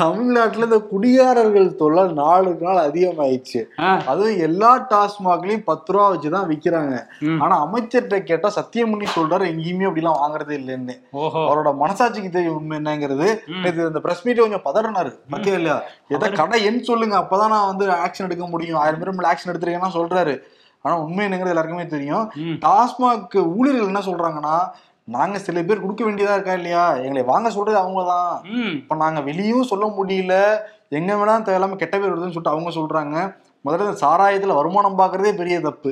தமிழ்நாட்டுல இந்த குடிகாரர்கள் தொல்லை நாளுக்கு நாள் அதிகமாயிடுச்சு. அதுவும் எல்லா டாஸ்மாக்லயும் பத்து ரூபா வச்சுதான் விக்கிறாங்க. ஆனா அமைச்சர்கிட்ட கேட்டா சத்தியமணி சொல்றாரு எங்கேயுமே அப்படிலாம் வாங்குறதே இல்லைன்னு. அவரோட மனசாட்சிக்கு தெரியும் உண்மை என்னங்கிறது. இந்த பிரஸ் மீட் கொஞ்சம் பதறினாரு. பத்தியா இல்லையா? ஏதோ கடை எண் சொல்லுங்க அப்பதான் நான் வந்து ஆக்ஷன் எடுக்க முடியும். ஆயிரம் பேர் மேல ஆக்ஷன் எடுத்துருக்கேன்னா சொல்றாரு. ஆனா உண்மை என்னங்கிறது எல்லாருக்குமே தெரியும். டாஸ்மாக் ஊழியர்கள் என்ன சொல்றாங்கன்னா நாங்க சில பேர் கொடுக்க வேண்டியதா இருக்கா இல்லையா? எங்களை வாங்க சொல்றது அவங்கதான். ம். இப்ப நாங்க வெளியும் சொல்ல முடியல. எங்க வேணா தேவையில்லாம கெட்ட பேர் வருதுன்னு சொல்லிட்டு அவங்க சொல்றாங்க. முதல்ல இந்த சாராயத்துல வருமானம் பாக்குறதே பெரிய தப்பு.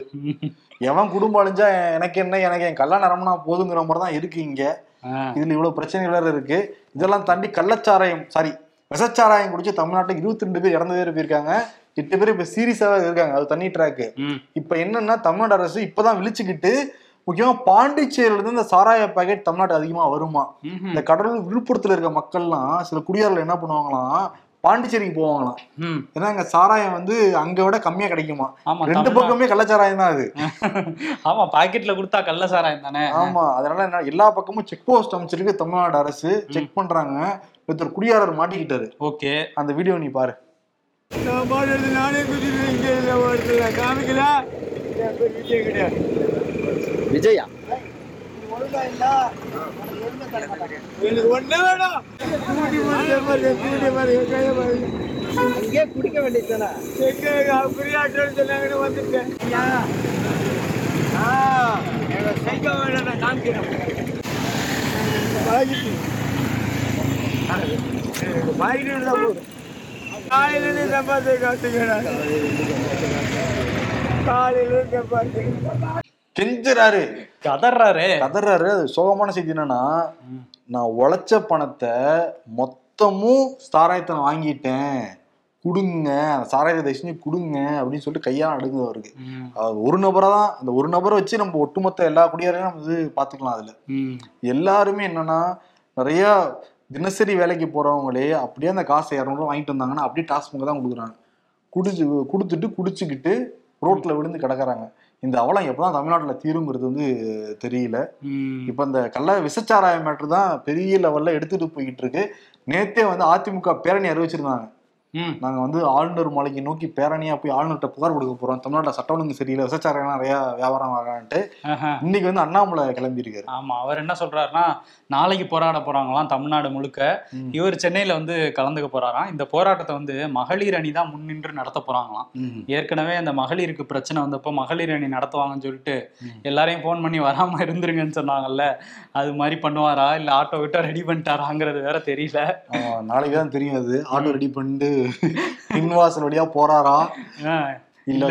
எவன் குடும்பம் அழிஞ்சா எனக்கு என்ன எனக்கு என் கல்யாணம் நேரம்னா போதுங்கிற மாதிரி தான் இருக்கு இங்க. இதுல இவ்வளவு பிரச்சனைகள் வேற இருக்கு. இதெல்லாம் தாண்டி கள்ளச்சாராயம் சாரி விஷச்சாராயம் குடிச்சு தமிழ்நாட்டுல இருபத்தி ரெண்டு பேர் இறந்து பேர் போயிருக்காங்க. எட்டு பேர் இப்ப சீரியஸாவே இருக்காங்க. அது தண்ணி ட்ராக்கு இப்ப என்னன்னா தமிழ்நாடு அரசு இப்பதான் விழிச்சுக்கிட்டு முக்கியமா பாண்டிச்சேரியில இருந்து இந்த சாராய பாக்கெட் தமிழ்நாட்டு அதிகமா வருமா. இந்த கடலூர் விழுப்புரத்துல இருக்க மக்கள்லாம் சில குடியாரில் என்ன பண்ணுவாங்களாம்? பாண்டிச்சேரிக்கு போவாங்களாம். ஏன்னா அங்க சாராயம் வந்து அங்க விட கம்மியா கிடைக்குமா? ஆமா ரெண்டு பக்கமே கள்ளச்சாராயம் தான் அது. ஆமா பாக்கெட்ல கொடுத்தா கள்ள சாராயம் தானே? ஆமா அதனால என்ன எல்லா பக்கமும் செக் போஸ்ட் அமைச்சிருக்கு தமிழ்நாடு அரசு. செக் பண்றாங்க. ஒருத்தர் குடியாரர் மாட்டிக்கிட்டாரு. ஓகே. அந்த வீடியோ நீ பாரு. நான் குதிரை இங்கே காமிக்கல? விஜய்? அங்கே குடிக்க வேண்டியதுதானே வந்துட்டேன். சைக்கோ வேணும் நான் காமிக்கிறேன். பாக்கிட்டு இருந்தா போதும் காலையில சம்பாதிச்சு காத்துக்கிறேன். காலையில சம்பாதிச்சு கெஞ்சுறாரு. கதறாரு கதறாரு அது சோகமான செய்தி என்னன்னா நான் உழைச்ச பணத்தை மொத்தமும் சாராயத்தை வாங்கிட்டேன். கொடுங்க. சாராயத்தை செஞ்சு கொடுங்க அப்படின்னு சொல்லிட்டு கையால் அடுங்குது அவருக்கு. ஒரு நபரை தான். அந்த ஒரு நபரை வச்சு நம்ம ஒட்டுமொத்த எல்லா குடியாரையும் நம்ம வந்து பார்த்துக்கலாம் அதுல. எல்லாருமே என்னன்னா நிறைய தினசரி வேலைக்கு போறவங்களே அப்படியே அந்த காசை இரநூறுவா வாங்கிட்டு வந்தாங்கன்னா அப்படியே டாஸ்மாக் தான் கொடுக்குறாங்க. குடிச்சு கொடுத்துட்டு குடிச்சுக்கிட்டு ரோட்ல விழுந்து கிடக்குறாங்க. இந்த அவலம் எப்பதான் தமிழ்நாட்டுல தீருங்கிறது வந்து தெரியல. இப்ப இந்த கள்ள விசச்சாராய மேட்ரு தான் பெரிய லெவல்ல எடுத்துட்டு போய்கிட்டு இருக்கு. நேத்தே வந்து அதிமுக பேரணி அறிவிச்சிருந்தாங்க. ம். நாங்க வந்து ஆளுநர் மாளிகை நோக்கி பேரணியா போய் ஆளுநர்கிட்ட புகார் கொடுக்க போறோம். தமிழ்நாட்டுல சட்டம் ஒழுங்கு சரியில்லை விசச்சாரம் நிறைய வியாபாரம் ஆகான்ட்டு. இன்னைக்கு வந்து அண்ணாமலை கிளம்பி இருக்காரு ஆமா அவர் என்ன சொல்றாருன்னா நாளைக்கு போராட போறாங்களாம் தமிழ்நாடு முழுக்க. இவர் சென்னையில வந்து கலந்துக்க போறாராம் இந்த போராட்டத்தை வந்து மகளிர் அணி தான் முன்னின்று நடத்த போறாங்களாம். ஏற்கனவே அந்த மகளிருக்கு பிரச்சனை வந்தப்போ மகளிர் அணி நடத்துவாங்கன்னு சொல்லிட்டு. எல்லாரையும் ஃபோன் பண்ணி வராம இருந்துருங்கன்னு சொன்னாங்கல்ல அது மாதிரி பண்ணுவாரா? இல்ல ஆட்டோ விட்டா ரெடி பண்ணிட்டாராங்கிறது வேற தெரியல. நாளைக்கு தான் தெரியும் அது. ஆட்டோ ரெடி பண்ணிட்டு பின்வாசல் வழியா போறாரா இல்ல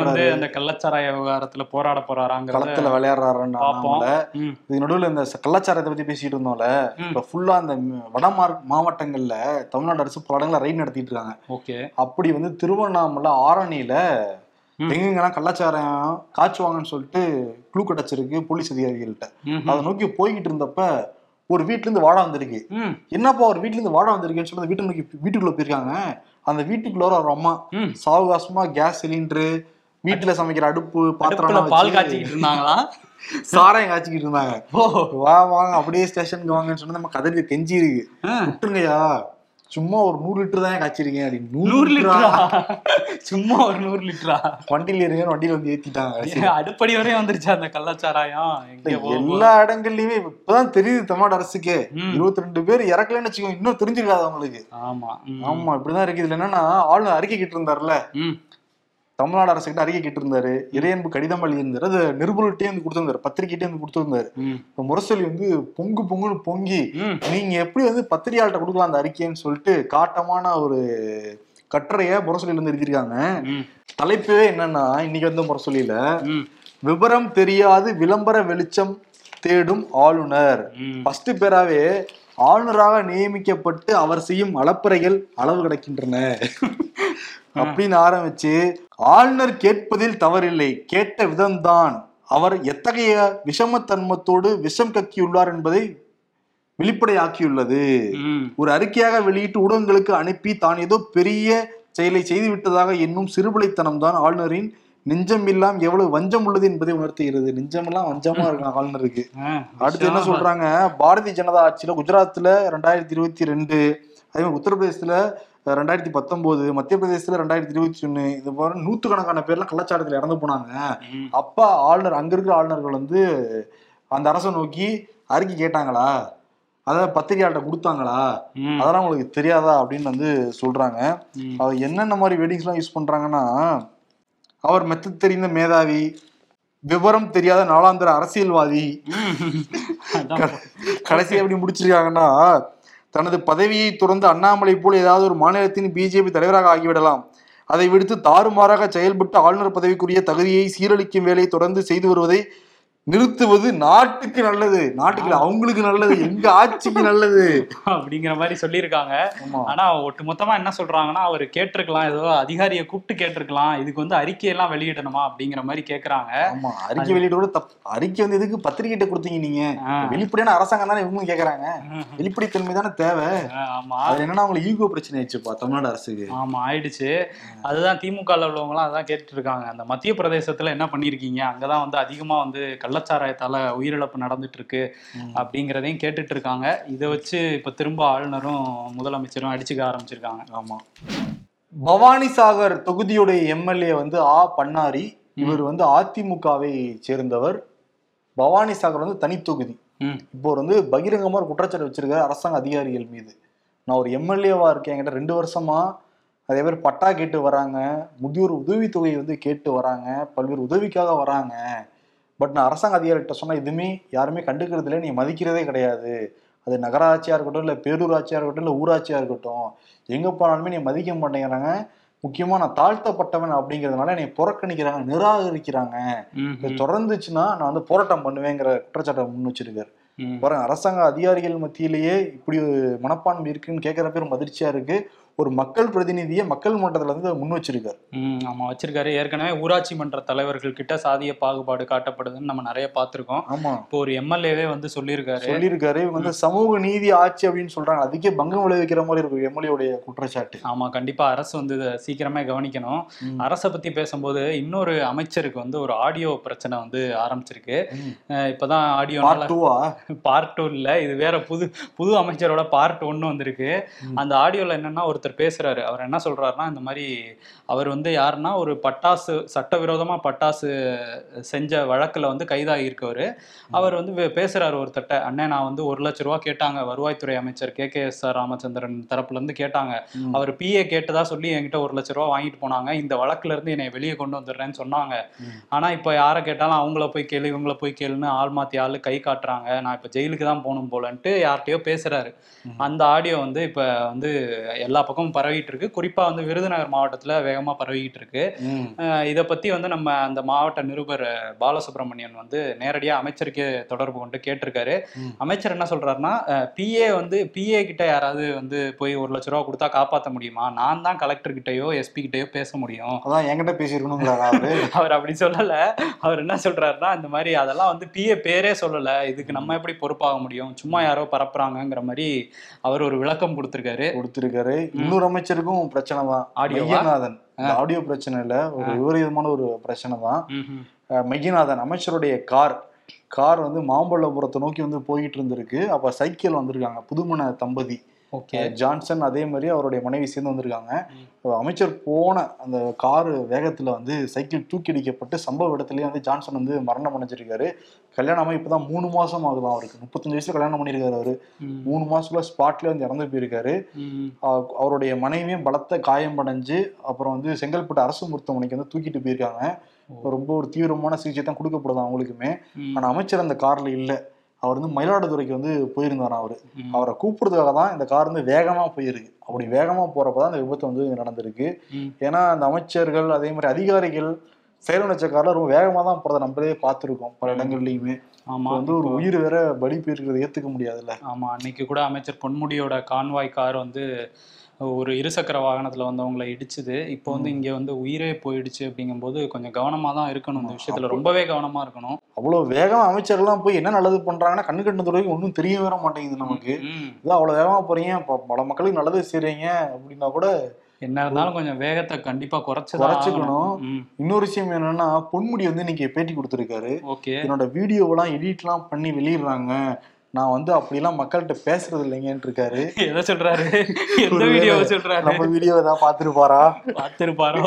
வந்து அந்த கள்ளச்சாராய விவகாரத்துல போராட போறாராங்கிறத களத்துல விளையாடுறாருன்னு இது நடுவுல இந்த கள்ளச்சாரத்தை பத்தி பேசிட்டு இருந்தோம்ல. இப்ப ஃபுல்லா அந்த வட மாவட்டங்கள்ல தமிழ்நாடு அரசு பல இடங்கள்ல ரைட் நடத்திட்டு இருக்காங்க. ஓகே. அப்படி வந்து திருவண்ணாமலை ஆரணியில. எங்கெங்கெல்லாம் கள்ளச்சாரம் காய்ச்சுவாங்கன்னு சொல்லிட்டு க்ளூ கிடைச்சிருக்கு போலீஸ் அதிகாரிகள்கிட்ட. அதை நோக்கி போய்கிட்டு இருந்தப்ப ஒரு வீட்டுல இருந்து வாழ வந்திருக்கு என்னப்பா ஒரு வீட்டுல இருந்து வாழ வந்திருக்குன்னு சொல்லி அந்த வீட்டு வீட்டுக்குள்ள போயிருக்காங்க. அந்த வீட்டுக்குள்ள ஒரு அம்மா. சாவகாசமா கேஸ் சிலிண்டரு வீட்டுல சமைக்கிற அடுப்பு பாத்திரம் பால் காய்ச்சிக்கிட்டு இருந்தாங்களா? சாராயம் காய்ச்சிக்கிட்டு இருந்தாங்க. ஓ. வா வாங்க அப்படியே ஸ்டேஷனுக்கு வாங்கன்னு சொன்னா நம்ம கதறி கெஞ்சி இருக்கு. ஆ. சும்மா ஒரு நூறு லிட்டர் தான் காய்ச்சிருக்கேன் அப்படின்னு. நூறு லிட்டரா? சும்மா ஒரு நூறு லிட்டரா? வண்டியில இருங்க வண்டியில வந்து ஏத்திட்டாங்க ஏன் அடுப்படி வரையும் வந்துருச்சு அந்த கள்ளச்சாராயம்? எல்லா இடங்கள்லயுமே இப்பதான் தெரியுது தமிழ்நாடு அரசுக்கு. இருபத்தி ரெண்டு பேர் இறக்கலன்னு வச்சுக்கோங்க இன்னும் தெரிஞ்சிருக்காது அவங்களுக்கு. ஆமா. ஆமா இப்படிதான் இருக்கு இதுல என்னன்னா ஆளுநர் அறிக்கை கிட்டு இருந்தாருல. தமிழ்நாடு அரசு கிட்ட அறிக்கை கிட்டு இருந்தாரு இறையன்பு கடிதம் எழுதியிருந்தாரு அது நிருபர்கிட்டே வந்து கொடுத்திருந்தாரு பத்திரிகைட்டே வந்து கொடுத்திருந்தாரு. இப்ப முரசொலி வந்து பொங்கு பொங்குன்னு பொங்கி. நீங்க எப்படி வந்து பத்திரிகையாளர்கிட்ட கொடுக்கலாம் அந்த அறிக்கைன்னு சொல்லிட்டு காட்டமான ஒரு கட்டுரைய முரசொலியில இருந்து எழுதியிருக்காங்க. தலைப்பே என்னன்னா இன்னைக்கு வந்து முரசொலியில. விவரம் தெரியாது விளம்பர வெளிச்சம் தேடும் ஆளுநர். ஃபர்ஸ்ட் பேராவே ஆளுநராக நியமிக்கப்பட்டு அவர் செய்யும் அளப்பறைகள் அளவு கிடக்கின்றன அப்படின்னு ஆரம்பிச்சு ஆளுநர் கேட்பதில் தவறில்லை. கேட்ட விதம்தான். அவர் எத்தகைய விஷமத்தன்மத்தோடு விஷம் கக்கியுள்ளார் என்பதை வெளிப்படையாக்கியுள்ளது. ஒரு அறிக்கையாக வெளியிட்டு ஊடகங்களுக்கு அனுப்பி தான் ஏதோ பெரிய செயலை செய்து விட்டதாக என்னும் சிறுபிளைத்தனம் தான் ஆளுநரின் நெஞ்சம் இல்லாம் எவ்வளவு வஞ்சம் உள்ளது என்பதை உணர்த்துகிறது. நெஞ்சமெல்லாம் வஞ்சமா இருக்கான் ஆளுநருக்கு. அடுத்து என்ன சொல்றாங்க? பாரதிய ஜனதா ஆட்சியில குஜராத்ல ரெண்டாயிரத்தி இருபத்தி ரெண்டு அதே மாதிரி உத்தரப்பிரதேசத்துல ரெண்டாயிரத்தி பத்தொன்பது மத்திய பிரதேசத்துல ரெண்டாயிரத்தி இருபத்தி ஒண்ணு இது போல நூத்துக்கணக்கான பேர்லாம் கள்ளச்சாரத்துல இறந்து போனாங்க. அப்ப ஆளுநர் அங்க இருக்கிற ஆளுநர்கள் வந்து அந்த அரசை நோக்கி அறிக்கை கேட்டாங்களா? அதாவது பத்திரிகையாளர்கிட்ட கொடுத்தாங்களா. அதெல்லாம் உங்களுக்கு தெரியாதா? அப்படின்னு வந்து சொல்றாங்க. அவர் என்னென்ன மாதிரி வேர்டிங்ஸ்லாம் யூஸ் பண்றாங்கன்னா அவர் மெத்த தெரிந்த மேதாவி விவரம் தெரியாத நாளாந்திர அரசியல்வாதி. அதான். கடைசி எப்படி முடிச்சிருக்காங்கன்னா தனது பதவியை துறந்து அண்ணாமலை போல் ஏதாவது ஒரு மாநிலத்தின் பிஜேபி தலைவராக ஆகிவிடலாம். அதை விடுத்து தாறுமாறாக செயல்பட்டு ஆளுநர் பதவிக்குரிய தகுதியை சீரழிக்கும் வேலையை தொடர்ந்து செய்து வருவதை நிறுத்துவது நாட்டுக்கு நல்லது. நாட்டுக்கு அவங்களுக்கு நல்லது எங்க ஆட்சிக்கு நல்லது. அப்படிங்கிற மாதிரி சொல்லியிருக்காங்க. ஆனா ஒட்டுமொத்தமா என்ன சொல்றாங்கன்னா அவர் கேட்டிருக்கலாம் ஏதோ அதிகாரியை கூப்பிட்டு கேட்டிருக்கலாம் இதுக்கு வந்து அறிக்கையெல்லாம் வெளியிடணுமா அப்படிங்கிற மாதிரி கேக்குறாங்க. ஆமா அறிக்கை வெளியிட அறிக்கை வந்து எதுக்கு பத்திரிகைட்ட கொடுத்தீங்க நீங்க. வெளிப்படையான அரசாங்கம் தானே இவங்க கேக்குறாங்க. வெளிப்படைத்தன்மை தானே தேவை. ஆமா. அது என்னன்னா அவங்களுக்கு ஈகோ பிரச்சனை ஆயிடுச்சுப்பா தமிழ்நாடு அரசுக்கு. ஆமா ஆயிடுச்சு. அதுதான் திமுக உள்ளவங்கலாம் அதான் கேட்டுட்டு இருக்காங்க. அந்த மத்திய பிரதேசத்துல என்ன பண்ணிருக்கீங்க? அங்கதான் வந்து அதிகமா வந்து கள்ளச்சாராயத்தால உயிரிழப்பு நடந்துட்டு இருக்கு. அப்படிங்கிறதையும் கேட்டுட்டு இருக்காங்க இதை வச்சு இப்ப திரும்ப ஆளுநரும் முதலமைச்சரும் அடிச்சுக்க ஆரம்பிச்சிருக்காங்க. ஆமா. பவானி சாகர் தொகுதியுடைய எம்எல்ஏ வந்து ஆ பண்ணாரி இவர் வந்து அதிமுகவை சேர்ந்தவர். பவானி சாகர் வந்து தனி தொகுதி. இப்போ வந்து பகிரங்கமா ஒரு குற்றச்சாட்டு வச்சிருக்காரு அரசாங்க அதிகாரிகள் மீது. நான் ஒரு எம்எல்ஏவா இருக்கேன் என்கிட்ட ரெண்டு வருஷமா அதே மாதிரி பட்டா கேட்டு வராங்க முதியோர் உதவித்தொகை வந்து கேட்டு வராங்க பல்வேறு உதவிக்காக வராங்க. பட் நான் அரசாங்க அதிகாரிகிட்ட சொன்னா எதுவுமே யாருமே கண்டுக்கிறது இல்லை நீ மதிக்கிறதே கிடையாது. அது நகராட்சியா இருக்கட்டும் இல்லை பேரூராட்சியா இருக்கட்டும் இல்லை ஊராட்சியா இருக்கட்டும். எங்க போனாலுமே நீ மதிக்க மாட்டேங்கிறாங்க. முக்கியமா நான் தாழ்த்தப்பட்டவன் அப்படிங்கிறதுனால என்னை புறக்கணிக்கிறாங்க நிராகரிக்கிறாங்க. இது தொடர்ந்துச்சுன்னா நான் வந்து போராட்டம் பண்ணுவேங்கிற குற்றச்சாட்டை முன் வச்சிருக்காரு. பாருங்க அரசாங்க அதிகாரிகள் மத்தியிலேயே இப்படி ஒரு மனப்பான்மை இருக்குன்னு கேட்கிற பேர் மகிழ்ச்சியா இருக்கு. ஒரு மக்கள் பிரதிநிதியை மக்கள் மன்றத்துல இருந்து முன் வச்சிருக்காரு. ம், ஆமா வச்சிருக்காரு. ஏற்கனவே ஊராட்சி மன்ற தலைவர்கள் கிட்ட சாதிய பாகுபாடு காட்டப்படுதுன்னு நம்ம நிறைய பார்த்திருக்கோம். ஆமா. இப்போ ஒரு எம்எல்ஏவே வந்து சொல்லியிருக்காரு. சொல்லியிருக்காரு. இவங்க வந்து சமூக நீதி ஆட்சி அப்படின்னு சொல்றாங்க. அதுக்கே பங்கம் விளைவிக்கிற மாதிரி இருக்கு எம்எல்ஏ உடைய குற்றச்சாட்டு. ஆமா கண்டிப்பா அரசு வந்து இதை சீக்கிரமே கவனிக்கணும். அரசை பத்தி பேசும்போது இன்னொரு அமைச்சருக்கு வந்து ஒரு ஆடியோ பிரச்சனை வந்து ஆரம்பிச்சிருக்கு. இப்பதான் ஆடியோ பார்ட் டூ இல்ல. இது வேற புது புது அமைச்சரோட பார்ட் ஒன்னு வந்திருக்கு. அந்த ஆடியோல என்னன்னா ஒருத்தர் பேசுறாரு. அவர் என்ன சொல்றாருன்னா இந்த மாதிரி அவர் வந்து யாருன்னா ஒரு பட்டாசு சட்டவிரோதமா பட்டாசு செஞ்ச வழக்குல வந்து கைதாகி இருக்கவர் அவர் வந்து பேசுறாரு ஒருத்தட்ட அண்ணே நான் வந்து ஒரு லட்ச ரூபா கேட்டாங்க. வருவாய்த்துறை அமைச்சர் K. K. S. R. Ramachandran தரப்புல இருந்து கேட்டாங்க. அவர் பிஏ கேட்டதா சொல்லி என்கிட்ட ஒரு லட்ச ரூபா வாங்கிட்டு போனாங்க. இந்த வழக்குல இருந்து என்னை வெளியே கொண்டு வந்துடுறேன்னு சொன்னாங்க. ஆனா இப்ப யாரை கேட்டாலும் அவங்கள போய் கேளு இவங்கள போய் கேளுன்னு ஆள் மாத்தி ஆளு கை காட்டுறாங்க. நான் இப்ப ஜெயிலுக்கு தான் போகணும் போலன்ட்டு யார்கிட்டயோ பேசுறாரு. அந்த ஆடியோ வந்து இப்ப வந்து எல்லா பக்கமும் பரவிட்டு இருக்கு குறிப்பா வந்து விருதுநகர் மாவட்டத்துல வேகமா பரவிட்டு இருக்கு இதை பத்தி வந்து நம்ம அந்த மாவட்ட நிருபர் பாலசுப்ரமணியன் வந்து நேரடியா அமைச்சருக்கு தொடர்பு கொண்டு கேட்டிருக்காரு. அமைச்சர் என்ன சொல்றாருன்னா பிஏ வந்து பிஏ கிட்ட யாராவது வந்து போய் ஒரு லட்ச ரூபா கொடுத்தா காப்பாத்த முடியுமா? நான் தான் கலெக்டர் கிட்டயோ எஸ்பி கிட்டயோ பேச முடியும். அதான் என்கிட்ட பேசியிருக்கணுங்கிறாரா அவரு? அப்படி சொல்லல. அவர் என்ன சொல்றாருன்னா இந்த மாதிரி அதெல்லாம் வந்து பிஏ பேரே சொல்லல. இதுக்கு நம்ம எப்படி பொறுப்பாக முடியும்? சும்மா யாரோ பரப்புறாங்கங்கிற மாதிரி அவர் ஒரு விளக்கம் கொடுத்திருக்காரு. கொடுத்திருக்காரு. இன்னொரு அமைச்சருக்கும் பிரச்சனை தான்? மையநாதன் ஆடியோ பிரச்சனை இல்ல ஒரு விபரீதமான ஒரு பிரச்சனை தான் மையநாதன் அமைச்சருடைய கார். கார் வந்து மாம்பழபுரத்தை நோக்கி வந்து போயிட்டு இருந்திருக்கு. அப்ப சைக்கிள் வந்திருக்காங்க. புதுமண தம்பதி. ஓகே. ஜான்சன் அதே மாதிரி அவருடைய மனைவி சேர்ந்து வந்திருக்காங்க. அமைச்சர் போன அந்த காரு வேகத்துல வந்து சைக்கிள் தூக்கி அடிக்கப்பட்டு சம்பவ இடத்துலயே வந்து ஜான்சன் வந்து மரணம் அடைஞ்சிருக்காரு. கல்யாணமா இப்பதான் மூணு மாசம் ஆகுதான் அவருக்கு. முப்பத்தஞ்சு வயசுல கல்யாணம் பண்ணியிருக்காரு அவரு. மூணு மாசத்துல ஸ்பாட்ல வந்து இறந்து போயிருக்காரு. அவருடைய மனைவியும் பலத்த காயம் அடைஞ்சு அப்புறம் வந்து செங்கல்பட்டு அரசு மருத்துவமனைக்கு வந்து தூக்கிட்டு போயிருக்காங்க. ரொம்ப ஒரு தீவிரமான சிகிச்சை தான் கொடுக்கப்படுது அவங்களுக்குமே. ம். ஆனா அமைச்சர் அந்த கார்ல இல்ல. அவர் வந்து மயிலாடுதுறைக்கு வந்து போயிருந்தாராம் அவரு. அவரை கூப்பிடுறதுக்காக தான் இந்த கார் வந்து வேகமா போயிருக்கு. அப்படி வேகமா போறப்பதான் இந்த விபத்து வந்து நடந்திருக்கு. ஏன்னா அந்த அமைச்சர்கள் அதே மாதிரி அதிகாரிகள் செயல்நச்ச கார்ல ரொம்ப வேகமா தான் போறதை நம்மளே பார்த்திருக்கோம் பல இடங்கள்லயுமே. ஆமா. இப்ப வந்து ஒரு உயிர் வேற பலி போயிருக்கிறத ஏத்துக்க முடியாதுல்ல. ஆமா அன்னைக்கு கூட அமைச்சர் பொன்முடியோட கான்வாய் கார் வந்து ஒரு இருசக்கர வாகனத்துல வந்தவங்களை இடிச்சுது. இப்போ வந்து இங்க வந்து உயிரே போயிடுச்சு அப்படிங்கும்போது கொஞ்சம் கவனமா தான் இருக்கணும் இந்த விஷயத்துல. ரொம்பவே கவனமா இருக்கணும். அவ்வளவு வேகமா அமைச்சர்லாம் போய் என்ன நல்லது பண்றாங்கன்னா கண்ணு கண்டு வரைக்கும் ஒன்றும் தெரிய வர மாட்டேங்குது நமக்கு. இதான் அவ்வளவு வேகமா போறீங்க ப- பல மக்களுக்கு நல்லது செய்றீங்க அப்படின்னா கூட என்ன இருந்தாலும் கொஞ்சம் வேகத்தை கண்டிப்பா குறைச்சுதான் குறைச்சுக்கணும். இன்னொரு விஷயம் என்னன்னா பொன்முடி வந்து இன்னைக்கு பேட்டி கொடுத்திருக்காரு. ஓகே. என்னோட வீடியோவெல்லாம் எடிட்லாம் பண்ணி வெளியிடுறாங்க. நான் வந்து அப்படிலாம் மக்கள்கிட்ட பேசுறது இல்லைங்கன்னு இருக்காரு எதை சொல்றாரு எந்த வீடியோவை சொல்றாரு நம்ம வீடியோ ஏதாவது பார்த்துருப்பாரா? பார்த்திருப்பாரோ?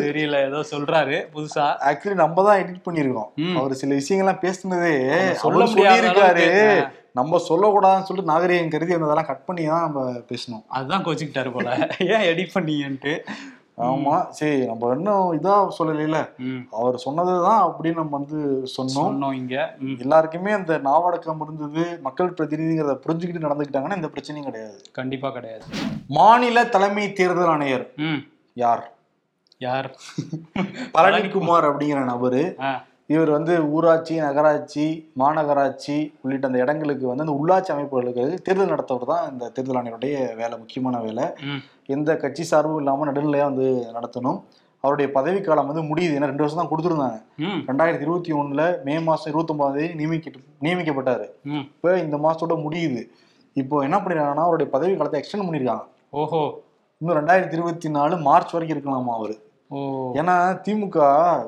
தெரியல ஏதோ சொல்றாரு புதுசா. ஆக்சுவலி நம்ம தான் எடிட் பண்ணிருக்கோம். ம். அவர் சில விஷயங்கள்லாம் பேசுனதே சொல்ல சொல்லியிருக்காரு. நம்ம சொல்லக்கூடாதுன்னு சொல்லிட்டு நாகரிகம் கருதி அதெல்லாம் கட் பண்ணி தான் நம்ம பேசணும். அதுதான் கோச்சிக்கிட்டாரு போல. ஏன் எடிட் பண்ணீங்கன்ட்டு? ஆமா. சரி நம்ம இன்னும் இதா சொல்லலைல. ம். அவர் சொன்னதுதான் அப்படின்னு நம்ம வந்து சொன்னோம். இங்க. எல்லாருக்குமே அந்த நாவடக்கம் இருந்தது. மக்கள் பிரதிநிதிங்கிறத புரிஞ்சுக்கிட்டு நடந்துக்கிட்டாங்கன்னா எந்த பிரச்சனையும் கிடையாது. கண்டிப்பா கிடையாது. மாநில தலைமை தேர்தல் ஆணையர் ம். யார்? யார்? பழனிக்குமார் அப்படிங்கிற நபரு. இவர் வந்து ஊராட்சி நகராட்சி மாநகராட்சி உள்ளிட்ட அந்த இடங்களுக்கு வந்து அந்த உள்ளாட்சி அமைப்புகளுக்கு தேர்தல் நடத்துவது தான் இந்த தேர்தல் ஆணையருடைய வேலை முக்கியமான வேலை. எந்த கட்சி சார்பும் இல்லாமல் நடுநிலையா வந்து நடத்தணும். அவருடைய பதவிக்காலம் வந்து முடியுது. ஏன்னா ரெண்டு வருஷம் தான் கொடுத்துருந்தாங்க ரெண்டாயிரத்தி இருபத்தி ஒண்ணுல மே மாசம் இருபத்தொன்பதாம் தேதி நியமிக்க நியமிக்கப்பட்டாரு. இப்போ இந்த மாசத்தோட முடியுது. இப்போ என்ன பண்ணிருக்காங்கன்னா அவருடைய பதவி காலத்தை எக்ஸ்டெண்ட் பண்ணிருக்காங்க. ஓஹோ. இன்னும் ரெண்டாயிரத்தி இருபத்தி நாலு மார்ச் வரைக்கும் இருக்கலாமா அவரு? ஏன்னா திமுக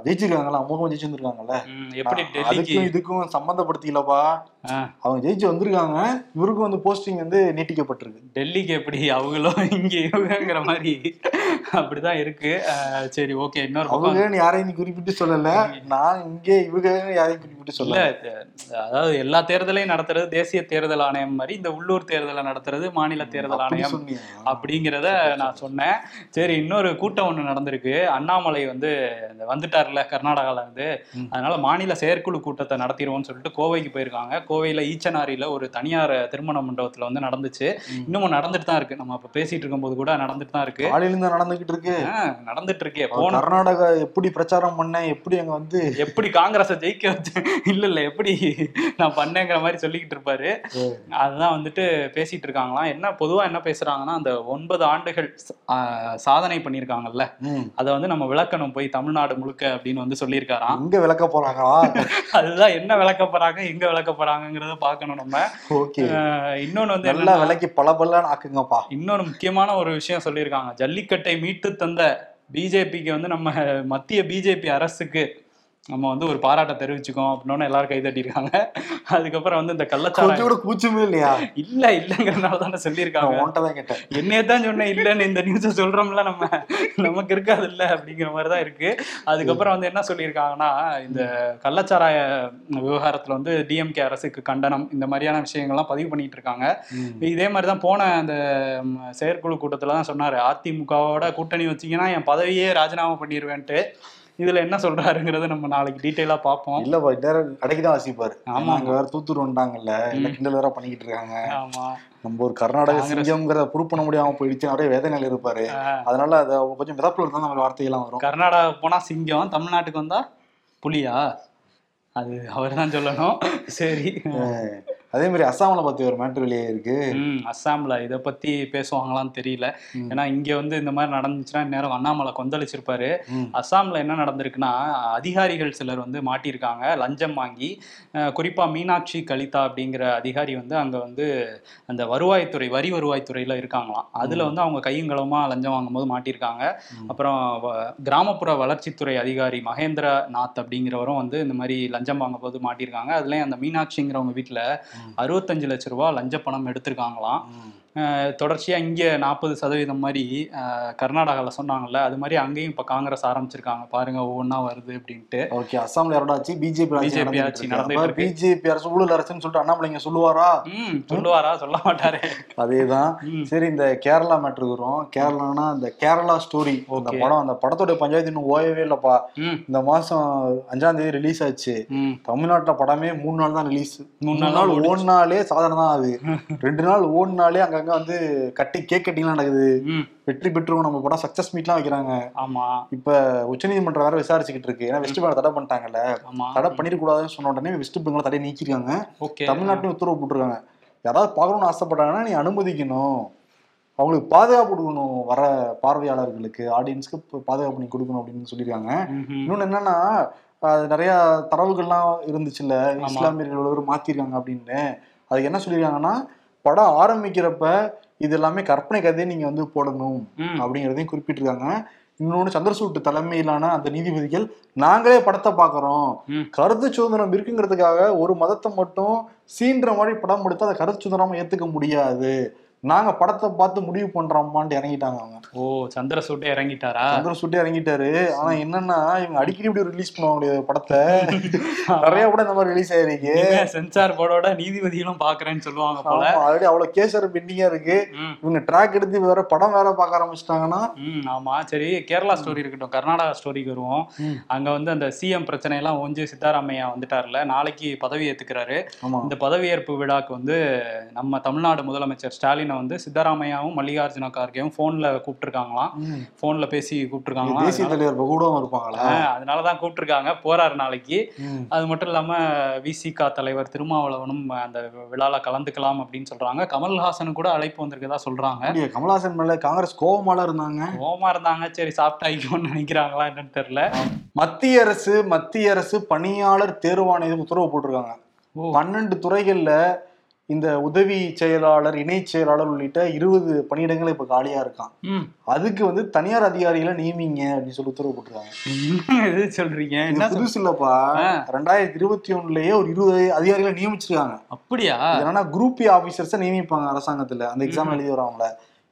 ஜெயிச்சிருக்காங்களா அமோகமா ஜெயிச்சு வந்திருக்காங்கல்ல ம், எப்படி இதுக்கும் சம்பந்தப்படுத்திக்கலப்பா. ஆ, அவங்க ஜெயிச்சு வந்திருக்காங்க. இவருக்கும் வந்து போஸ்டிங் வந்து நீட்டிக்கப்பட்டிருக்கு. டெல்லிக்கு எப்படி அவங்களும் இங்க இவங்கிற மாதிரி அப்படிதான் இருக்கு. சரி ஓகே இன்னொரு பக்கம். அவங்க யாரையும் குறிப்பிட்டு சொல்லல. நான் இங்கே இவங்க யாரையும் குறிப்பிட்டு சொல்லல. அதாவது எல்லா தேர்தலையும் நடத்துறது தேசிய தேர்தல் ஆணையம் மாதிரி இந்த உள்ளூர் தேர்தலை நடத்துறது மாநில தேர்தல் ஆணையம்? அப்படிங்கிறத நான் சொன்னேன். சரி இன்னொரு கூட்டம் ஒண்ணு நடந்திருக்கு. அண்ணாமலை வந்து இந்த வந்துட்டார்ல கர்நாடகால இருந்து. அதனால மாநில செயற்குழு கூட்டத்தை நடத்திடுவோம்னு சொல்லிட்டு கோவைக்கு போயிருக்காங்க. கோவையில ஈச்சனாரியில ஒரு தனியார் திருமண மண்டபத்துல வந்து நடந்துச்சு. இன்னமும் நடந்துட்டு தான் இருக்கு. நம்ம இப்ப பேசிட்டு இருக்கும்போது கூட நடந்துட்டு தான் இருக்கு. காலையில இருந்து நடந்துகிட்டு இருக்கு. நடந்துட்டு இருக்கே. போன கர்நாடகா எப்படி பிரச்சாரம் பண்ணேன் எப்படி அங்க வந்து எப்படி காங்கிரஸை ஜெயிக்க வச்சு இல்ல இல்ல எப்படி நான் பண்ணேங்கிற மாதிரி சொல்லிக்கிட்டு இருப்பாரு. அதுதான் வந்துட்டு பேசிட்டு இருக்காங்களாம். என்ன பொதுவா என்ன பேசுறாங்கன்னா அந்த ஒன்பது ஆண்டுகள் சாதனை பண்ணியிருக்காங்கல்ல. அதை வந்து நம்ம விளக்கணும் போய் தமிழ்நாடு முழுக்க அப்படின்னு வந்து சொல்லியிருக்காராம். எங்க விளக்க போறாங்களா? அதுதான் என்ன விளக்க போறாங்க எங்க விளக்க போறாங்கிறத பார்க்கணும் நம்ம. ஓகே. இன்னொன்னு வந்து என்னன்னா, விலைக்கு பல பல்லான்னு ஆக்குங்கப்பா. இன்னொரு முக்கியமான ஒரு விஷயம் சொல்லியிருக்காங்க. ஜல்லிக்கட்டை மீட்டு தந்த பிஜேபிக்கு வந்து நம்ம மத்திய பிஜேபி அரசுக்கு நம்ம வந்து ஒரு பாராட்ட தெரிவிச்சுக்கோம் அப்படின்னு எல்லாரும் கை தட்டியிருக்காங்க. அதுக்கப்புறம் வந்து இந்த கள்ளச்சாராயம் கூட கூச்சமே இல்லையா? இல்ல இல்லைங்கிறனால தானே சொல்லியிருக்காங்க. கேட்டேன். என்னையே தான் சொன்னேன் இல்லைன்னு இந்த நியூஸை சொல்றோம்ல நம்ம. நமக்கு இருக்காது இல்ல அப்படிங்கிற மாதிரி தான் இருக்கு. அதுக்கப்புறம் வந்து என்ன சொல்லியிருக்காங்கன்னா இந்த கள்ளச்சாராய விவகாரத்துல வந்து டிஎம்கே அரசுக்கு கண்டனம் இந்த மாதிரியான விஷயங்கள்லாம் பதிவு பண்ணிட்டு இருக்காங்க. இதே மாதிரி தான் போன அந்த செயற்குழு கூட்டத்துல தான் சொன்னாரு. அதிமுகவோட கூட்டணி வச்சீங்கன்னா என் பதவியே ராஜினாமா பண்ணிடுவேன்ட்டு இதுல என்ன சொல்றாருங்கிறத நம்ம நாளைக்கு டீட்டெயிலா பார்ப்போம். இல்லப்பா நேரம் கடைக்கு தான் வாசிப்பாரு. ஆமா. அங்க வேற தூத்துரு வந்துட்டாங்கல்ல இல்ல. கிண்டல் வேற பண்ணிக்கிட்டு இருக்காங்க. ஆமா. நம்ம ஒரு கர்நாடக. சிங்கம்ங்கிறத ப்ரூவ் பண்ண முடியாம போயிடுச்சு நிறைய வேதனையில இருப்பாரு. அதனால அது கொஞ்சம் மிதப்புல இருந்தா நம்ம வார்த்தையெல்லாம் வரும். கர்நாடகா போனா சிங்கம் தமிழ்நாட்டுக்கு வந்தா புலியா? அது அவர் தான் சொல்லணும். சரி. அதே மாதிரி அஸ்ஸாம்ல பார்த்து ஒரு மேட்ரு வெளியே இருக்கு ம் அஸ்ஸாம்ல இதை பத்தி பேசுவாங்களான்னு தெரியல. ஏன்னா இங்க வந்து இந்த மாதிரி நடந்துச்சுன்னா நேரம் அண்ணாமலை கொந்தளிச்சிருப்பாரு. அஸ்ஸாம்ல என்ன நடந்திருக்குன்னா அதிகாரிகள் சிலர் வந்து மாட்டியிருக்காங்க லஞ்சம் வாங்கி குறிப்பா மீனாட்சி கலிதா அப்படிங்கிற அதிகாரி வந்து அங்க வந்து அந்த வருவாய்த்துறை வரி வருவாய்த்துறையில இருக்காங்களாம் அதுல வந்து அவங்க கையும் களவுமா லஞ்சம் வாங்கும்போது மாட்டியிருக்காங்க. அப்புறம் கிராமப்புற வளர்ச்சித்துறை அதிகாரி மகேந்திர நாத் அப்படிங்கிறவரும் வந்து இந்த மாதிரி லஞ்சம் வாங்கும்போது மாட்டியிருக்காங்க அதுலயும் அந்த மீனாட்சிங்கிறவங்க வீட்டுல. அறுபத்தஞ்சு லட்ச ரூபா லஞ்ச பணம் எடுத்திருக்காங்களாம். ம். அஹ் தொடர்ச்சியா இங்க நாற்பது சதவீதம் மாதிரி அஹ், கர்நாடகால சொன்னாங்கல்ல அது மாதிரி அங்கேயும் இப்ப காங்கிரஸ் ஆரம்பிச்சிருக்காங்க. பாருங்க ஒவ்வொன்றா வருது அப்படின்ட்டு. ஓகே அஸ்ஸாம்ல யாரோட ஆச்சு பிஜேபி BJP ஆட்சி இருக்கு. பிஜேபி அரசு ஊழல் அரசுன்னு சொல்லிட்டு அண்ணாமலை இங்க சொல்லுவாரா? ம் சொல்லுவாரா? சொல்ல மாட்டாரு. அதேதான். ம். சரி இந்த கேரளா மேட்ருக்கு வரும். கேரளானா இந்த கேரளா ஸ்டோரி அந்த Okay. படம் அந்த படத்தோட பஞ்சாயத்து இன்னும் ஓயவே இல்லப்பா. இந்த மாசம் அஞ்சாம் தேதி ரிலீஸ் ஆச்சு. தமிழ்நாட்டுல படமே மூணு நாள் தான் ரிலீஸ் மூணு நாள் நாள். ஓடினாலே சாதனை தான் அது. ரெண்டு நாள் ஓடினாலே அங்கங்க வந்து கட்டி கேக் கட்டிங்லாம் நடக்குது. வெற்றி பெற்றுவோம் நம்ம படம் சக்சஸ் மீட்லாம் வைக்கிறாங்க. ஆமா. இப்ப உச்சநீதிமன்றம் வேற விசாரிச்சுக்கிட்டு இருக்கு. ஏன்னா வெஸ்ட் பெங்கால் தடை பண்ணிட்டாங்கல்ல. ஆமா. தடை பண்ணிடக்கூடாதுன்னு சொன்ன உடனே வெஸ்ட் பெங்கால் தடையை நீக்கிருக்காங்க. ஓகே. தமிழ்நாட்டிலும் உத்தரவு போட்டிருக்காங்க. யாராவது பார்க்கணும்னு ஆசைப்பட்டாங்கன்னா நீ அனுமதிக்கணும். அவங்களுக்கு பாதுகாப்பு கொடுக்கணும் வர பார்வையாளர்களுக்கு ஆடியன்ஸ்க்கு பாதுகாப்பு பண்ணி கொடுக்கணும் அப்படின்னு சொல்லியிருக்காங்க. இன்னொன்னு என்னன்னா அது நிறைய தரவுகள்லாம் இருந்துச்சுல்ல. இஸ்லாமியர்கள் மாத்திருக்காங்க அப்படின்னு. அதுக்கு என்ன சொல்லியிருக்காங்கன்னா படம் ஆரம்பிக்கிறப்ப இது எல்லாமே கற்பனை கதையை நீங்க வந்து போடணும் அப்படிங்கிறதையும் குறிப்பிட்டிருக்காங்க. இன்னொன்னு சந்திரசூட் தலைமையிலான அந்த நீதிபதிகள் நாங்களே படத்தை பார்க்கறோம். கருத்து சுதந்திரம் இருக்குங்கிறதுக்காக ஒரு மதத்தை மட்டும் சீன்ற மாதிரி படம் எடுத்து அதை கருத்து சுதந்திரமா ஏத்துக்க முடியாது. நாங்க படத்தை பார்த்து முடிவு பண்றோமான்ட்டு இறங்கிட்டாங்க அவங்க. ஓ சந்திரசூட்டே இறங்கிட்டாரா? சந்திரன் சுட்டி இறங்கிட்டாரு. ஆனா என்னன்னா இவங்க அடிக்கடி இப்படி ரிலீஸ் பண்ணுவாங்க படத்தை. நிறைய கூட இந்த மாதிரி ரிலீஸ் ஆயிருக்கு. சென்சார் போர்டோட நீதிபதிகளும் பாக்குறேன்னு சொல்லுவாங்க போல. ஆல்ரெடி அவ்வளவு கேஸ் வேற பெண்டிங்கா இருக்கு. இவங்க ட்ராக் எடுத்து வேற படம் வேற பார்க்க ஆரம்பிச்சிட்டாங்கன்னா. ஆமா. சரி கேரளா ஸ்டோரி இருக்கட்டும் கர்நாடகா ஸ்டோரிக்கு வருவோம். அங்க வந்து அந்த சிஎம் பிரச்சனை எல்லாம் ஒஞ்சு சித்தாராமையா வந்துட்டார்ல நாளைக்கு பதவி ஏத்துக்கிறாரு. இந்த பதவியேற்பு விழாக்கு வந்து நம்ம தமிழ்நாடு முதலமைச்சர் ஸ்டாலினை வந்து சித்தராமையாவும் மல்லிகார்ஜுன கார்கேவும் போன்ல கூப்பிட்டுருக்காங்களாம். ம். போன்ல பேசி கூப்பிட்டுருக்காங்களாம். தேசிய தலைவர் பகூடம் இருப்பாங்களா அதனால- அதனாலதான் கூப்பிட்டுருக்காங்க. போறாரு நாளைக்கு. அது மட்டும் இல்லாம விசிகா தலைவர் திருமாவளவனும் அந்த விழால கலந்துக்கலாம் அப்படின்னு சொல்றாங்க. கமல்ஹாசனு கூட அழைப்பு வந்திருக்கதா சொல்றாங்க. அப்படியா? கமலஹாசன் மேல காங்கிரஸ் கோவமால இருந்தாங்க? கோவமா இருந்தாங்க. சரி சாப்பிட்டாய்க்கோன்னு நினைக்கிறாங்களா என்னன்னு தெரியல. மத்திய அரசு மத்திய அரசு பணியாளர் தேர்வாணையம் உத்தரவு போட்டிருக்காங்க. பன்னெண்டு துறைகள்ல இந்த உதவி செயலாளர் இணை செயலாளர் உள்ளிட்ட இருபது பணியிடங்கள் இப்ப காலியா இருக்கான். அதுக்கு வந்து தனியார் அதிகாரிகளை நியமிங்க அப்படின்னு சொல்லி உத்தரவு போட்டிருக்காங்க. சொல்றீங்க? என்ன புதுசு இல்லப்பா. ரெண்டாயிரத்தி இருபத்தி ஒண்ணுலயே ஒரு இருபது அதிகாரிகளை நியமிச்சிருக்காங்க. அப்படியா? என்னன்னா குரூப் ஆபீசர்ஸை நியமிப்பாங்க அரசாங்கத்துல. அந்த எக்ஸாம் எழுதி வரவங்கள.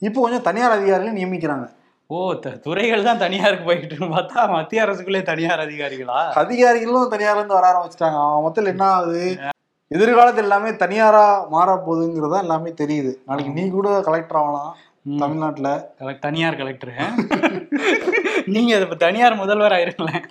இப்போ கொஞ்சம் தனியார் அதிகாரிகளை நியமிக்கிறாங்க. ஓ துறைகள் தான் தனியாருக்கு போயிட்டு பார்த்தா மத்திய அரசுக்குள்ளே தனியார் அதிகாரிகளா? அதிகாரிகளும் தனியார்ல இருந்து வர ஆரம்பிச்சிட்டாங்க. மொத்தம் என்ன ஆகுது? எதிர்காலத்தில் எல்லாமே தனியாரா மாற போகுதுங்கிறதா எல்லாமே தெரியுது. நாளைக்கு நீ கூட கலெக்டர் ஆகலாம். தமிழ்நாட்டுல. கலெக்ட் தனியார் கலெக்டர் நீங்க இப்ப தனியார் முதல்வர் ஆயிருங்களேன்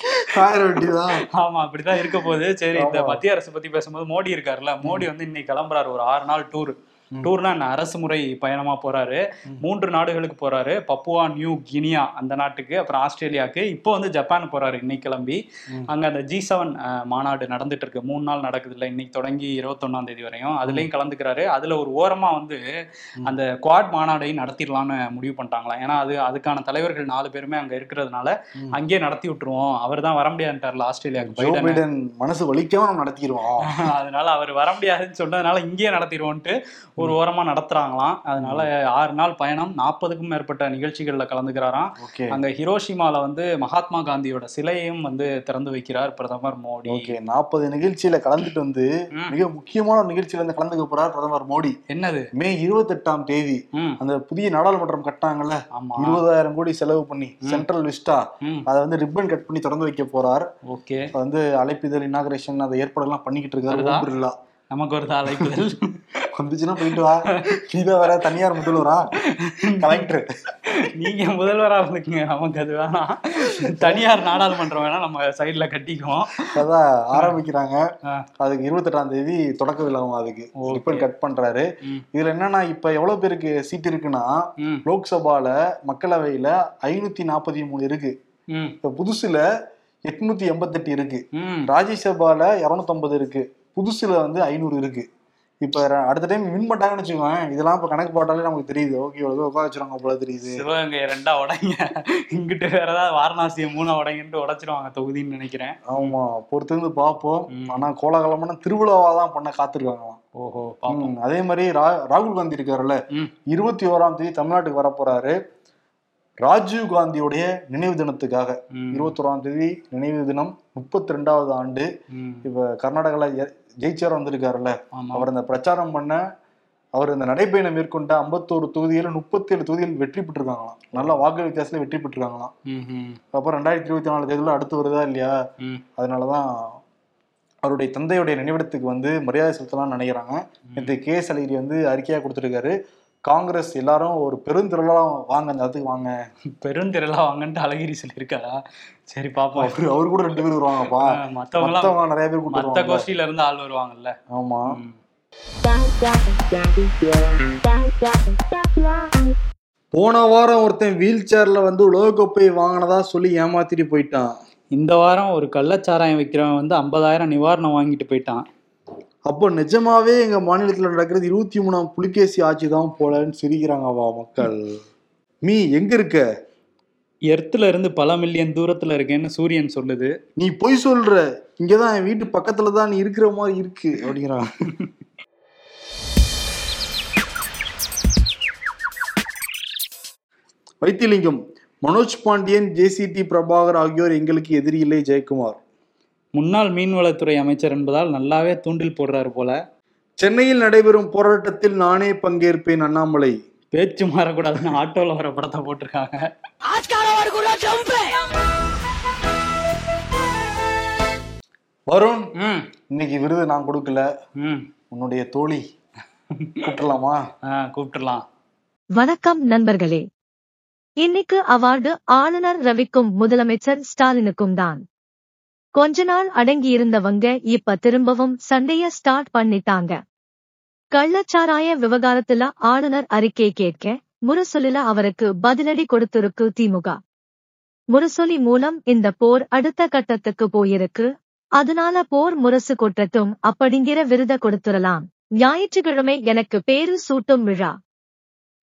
ஆயிர வேண்டியதான் ஆமா அப்படிதான் இருக்க போகுது. சரி இந்த. மத்திய அரசு பத்தி பேசும்போது மோடி இருக்காருல்ல மோடி வந்து இன்னைக்கு கிளம்புறாரு ஒரு ஆறு நாள் டூர் டூர்னா அரசு முறை பயணமா போறாரு. மூன்று நாடுகளுக்கு போறாரு. பப்புவா நியூ கினியா அந்த நாட்டுக்கு அப்புறம் ஆஸ்திரேலியாவுக்கு. இப்போ வந்து ஜப்பான் போறாரு இன்னைக்கு கிளம்பி. அங்க அந்த ஜி செவன் மாநாடு நடந்துட்டு இருக்கு மூணு நாள் நடக்குது இல்ல இன்னைக்கு தொடங்கி இருபத்தொன்னாம் தேதி வரையும். அதுலயும் கலந்துக்கிறாரு. அதுல ஒரு ஓரமா வந்து அந்த குவாட் மாநாடையும் நடத்திடலாம்னு முடிவு பண்ணிட்டாங்களாம் ஏன்னா அது அதுக்கான தலைவர்கள் நாலு பேருமே அங்க இருக்கிறதுனால. அங்கேயே நடத்தி விட்டுருவோம். அவர் தான் வர முடியாதுட்டார்ல ஆஸ்திரேலியாவுக்கு பைடன் மனசு வலிக்காம நம்ம நடத்திடுவோம். அதனால அவர் வர முடியாதுன்னு சொன்னதுனால இங்கேயே நடத்திடுவோன்ட்டு ஒரு ஓரமா நடத்துறாங்களாம். அதனால ஆறு நாள் பயணம் நாற்பதுக்கும் மேற்பட்ட நிகழ்ச்சிகள்ல கலந்துக்கிறாராம். அங்க ஹிரோஷிமால வந்து மகாத்மா காந்தியோட சிலையையும் வந்து திறந்து வைக்கிறார் பிரதமர் மோடி. ஓகே நாற்பது நிகழ்ச்சியில கலந்துட்டு வந்து. மிக முக்கியமான நிகழ்ச்சியில இருந்து கலந்துக்க போறார் பிரதமர் மோடி. என்னது? மே இருபத்தெட்டாம் தேதி அந்த புதிய நாடாளுமன்றம் கட்டாங்கல்ல ஆமா. இருபதாயிரம் கோடி செலவு பண்ணி சென்ட்ரல் விஸ்டா அதை வந்து ரிப்பன் கட் பண்ணி திறந்து வைக்க போறார். ஓகே. வந்து அழைப்பிதழ் இனாகரேஷன் அதை ஏற்பாடெல்லாம் பண்ணிக்கிட்டு இருக்காரு நமக்கு ஒரு அழைப்புதல் வந்துச்சுன்னா போயிட்டு வா. இதை வேற தனியார் முதல்வரா? கலெக்டர். நீங்க முதல்வரா இருந்துக்குங்க. நமக்கு அது வேணாம். தனியார் நாடாளுமன்றம் வேணா நம்ம சைடுல கட்டிக்குவோம். அதான் ஆரம்பிக்கிறாங்க. அதுக்கு இருபத்தெட்டாம் தேதி தொடக்க விழாவும் அதுக்கு. ரிப்பன் கட் பண்றாரு. இதுல என்னன்னா இப்ப எவ்வளவு பேருக்கு சீட் இருக்குன்னா லோக்சபால மக்களவையில ஐநூத்தி நாற்பத்தி மூணு இருக்கு. இப்ப புதுசுல எட்நூத்தி எண்பத்தெட்டு இருக்கு. ராஜ்யசபால இரநூத்தம்பது இருக்கு. புதுசுல வந்து ஐநூறு இருக்கு. இப்ப அடுத்த டைம் வின் பண்ணிட்டாங்கன்னு வச்சுக்கோங்க இதெல்லாம் இப்ப கணக்கு போட்டாலே நமக்கு தெரியுது. ஓகே இவ்வளவு உட்கார வச்சிருவாங்க போல தெரியுது. சிவகங்கை ரெண்டா உடைங்க. இங்கிட்டு வேற ஏதாவது வாரணாசியை மூணா உடைங்கன்ட்டு உடைச்சிருவாங்க தொகுதின்னு நினைக்கிறேன். ஆமா பொறுத்திருந்து பார்ப்போம். ம். ஆனா கோலாகலமான திருவிழாவா தான் பண்ண காத்திருக்காங்களாம். ஓஹோ அதே மாதிரி ரா- ராகுல் காந்தி இருக்காருல்ல. இருபத்தி ஓராம் தேதி தமிழ்நாட்டுக்கு வர போறாரு ராஜீவ் காந்தியோடைய நினைவு தினத்துக்காக. இருபத்தோராம் தேதி நினைவு தினம் முப்பத்தி ரெண்டாவது ஆண்டு. இப்ப கர்நாடகால ஜெயிச்சவர் வந்திருக்காருல்ல. அவர் இந்த பிரச்சாரம் பண்ண அவர் இந்த நடைப்பயணம் மேற்கொண்ட ஐம்பத்தோரு தொகுதியில முப்பத்தி ஏழு தொகுதியில் வெற்றி பெற்றிருக்காங்களாம். நல்ல வாக்கு வித்தியாசத்துல வெற்றி பெற்றிருக்காங்களாம். அப்புறம் ரெண்டாயிரத்தி இருபத்தி நாலு தேர்தலில் அடுத்து வருதா இல்லையா. அதனாலதான் அவருடைய தந்தையுடைய நினைவிடத்துக்கு வந்து மரியாதை செலுத்தலாம்னு நினைக்கிறாங்க. நேற்று கே அழகிரி வந்து அறிக்கையா கொடுத்துருக்காரு. காங்கிரஸ் எல்லாரும் ஒரு பெருந்திரளாம் வாங்க அந்த இடத்துக்கு வாங்க. பெருந்திரளா வாங்கன்ட்டு அழகிரி சொல்லியிருக்காரா? சரி பாப்போம். அவரு அவரு கூட ரெண்டு பேர் வருவாங்கப்பா மத்தவங்க நிறைய பேர் மத்த கோஷ்டியில இருந்து ஆள் வருவாங்கல்ல. ஆமா. போன வாரம் ஒருத்தன் வீல் சேர்ல வந்து உலகக்கோப்பை வாங்கினதா சொல்லி ஏமாத்திட்டு போயிட்டான். இந்த வாரம் ஒரு கள்ளச்சாராயம் விற்கிறவன் வந்து ஐம்பதாயிரம் நிவாரணம் வாங்கிட்டு போயிட்டான். அப்போ நிஜமாவே எங்க மாநிலத்துல நடக்கிறது இருபத்தி மூணாம் புலிகேசி ஆட்சி தான் போலன்னு சிரிக்கிறாங்கவா மக்கள். மீ எங்க இருக்க? எர்த்துல இருந்து பல மில்லியன் தூரத்துல இருக்கேன்னு சூரியன் சொல்லுது. நீ பொய் சொல்ற. இங்கதான் என் வீட்டு பக்கத்துல தான் நீ இருக்கிற மாதிரி இருக்கு அப்படிங்கிறான் Vaithilingam Manoj Pandian J C D Prabhakar ஆகியோர் எங்களுக்கு எதிரி இல்லை ஜெயக்குமார். முன்னாள் மீன்வளத்துறை அமைச்சர் என்பதால் நல்லாவே தூண்டில் போடுறாரு போல. சென்னையில் நடைபெறும் போராட்டத்தில் நானே பங்கேற்பேன் அண்ணாமலை. பேச்சு மாறக்கூடாதுன்னு ஆட்டோல வர படத்தை போட்டிருக்காங்க. வருண் ம். இன்னைக்கு விருது நான் கொடுக்கல. ம். உன்னுடைய தோழி. கூப்பிடலாமா ஆ கூப்பிட்டுலாம் வணக்கம் நண்பர்களே. இன்னைக்கு அவார்டு ஆளுநர் ரவிக்கும் முதலமைச்சர் ஸ்டாலினுக்கும் தான். கொஞ்ச நாள் அடங்கி இருந்தவங்க இப்ப திரும்பவும் சண்டைய ஸ்டார்ட் பண்ணிட்டாங்க. கள்ளச்சாராய விவகாரத்துல ஆளுநர் அறிக்கை கேட்க முரசொலில அவருக்கு பதிலடி கொடுத்திருக்கு திமுக. முரசொலி மூலம் இந்த போர் அடுத்த கட்டத்துக்கு போயிருக்கு. அதனால போர் முரசு கொட்டட்டும் அப்படிங்கிற விருத கொடுத்துடலாம். ஞாயிற்றுக்கிழமை எனக்கு பேரு சூட்டும் விழா.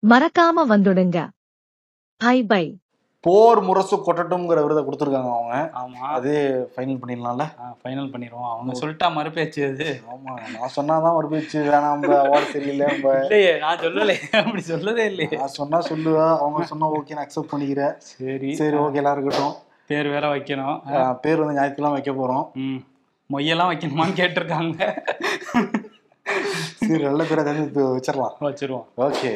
மறக்காம வந்துடுங்க. பை பை போர் முரசு கொட்டட்டும்ங்கிற விருதை கொடுத்துருக்காங்க அவங்க. ஆமா. அதே ஃபைனல் பண்ணிடலாம்ல? ஃபைனல் பண்ணிடுவோம். அவங்க சொல்லிட்டா மறுபேச்சு அது. ஆமா நான் சொன்னாதான் ஒரு பேச்சு வேணாம் நம்ம அவார்டு சரியில்லை நம்ம இல்லையே நான் சொல்லலையே அப்படி சொல்லதே இல்லையே. நான் சொன்னா சொல்லுவா அவங்க சொன்னா ஓகே நான் அக்செப்ட் பண்ணிக்கிறேன். சரி. சரி ஓகே எல்லாம் இருக்கட்டும். பேர் வேற வைக்கணும். பேர் வந்து ஞாயிற்றுக்கிழமை வைக்க போறோம். ம். மொய்யெல்லாம் வைக்கணுமான்னு கேட்டிருக்காங்க. சரி நல்ல பேரை தெரிஞ்சு வச்சிடலாம். வச்சிருவோம். ஓகே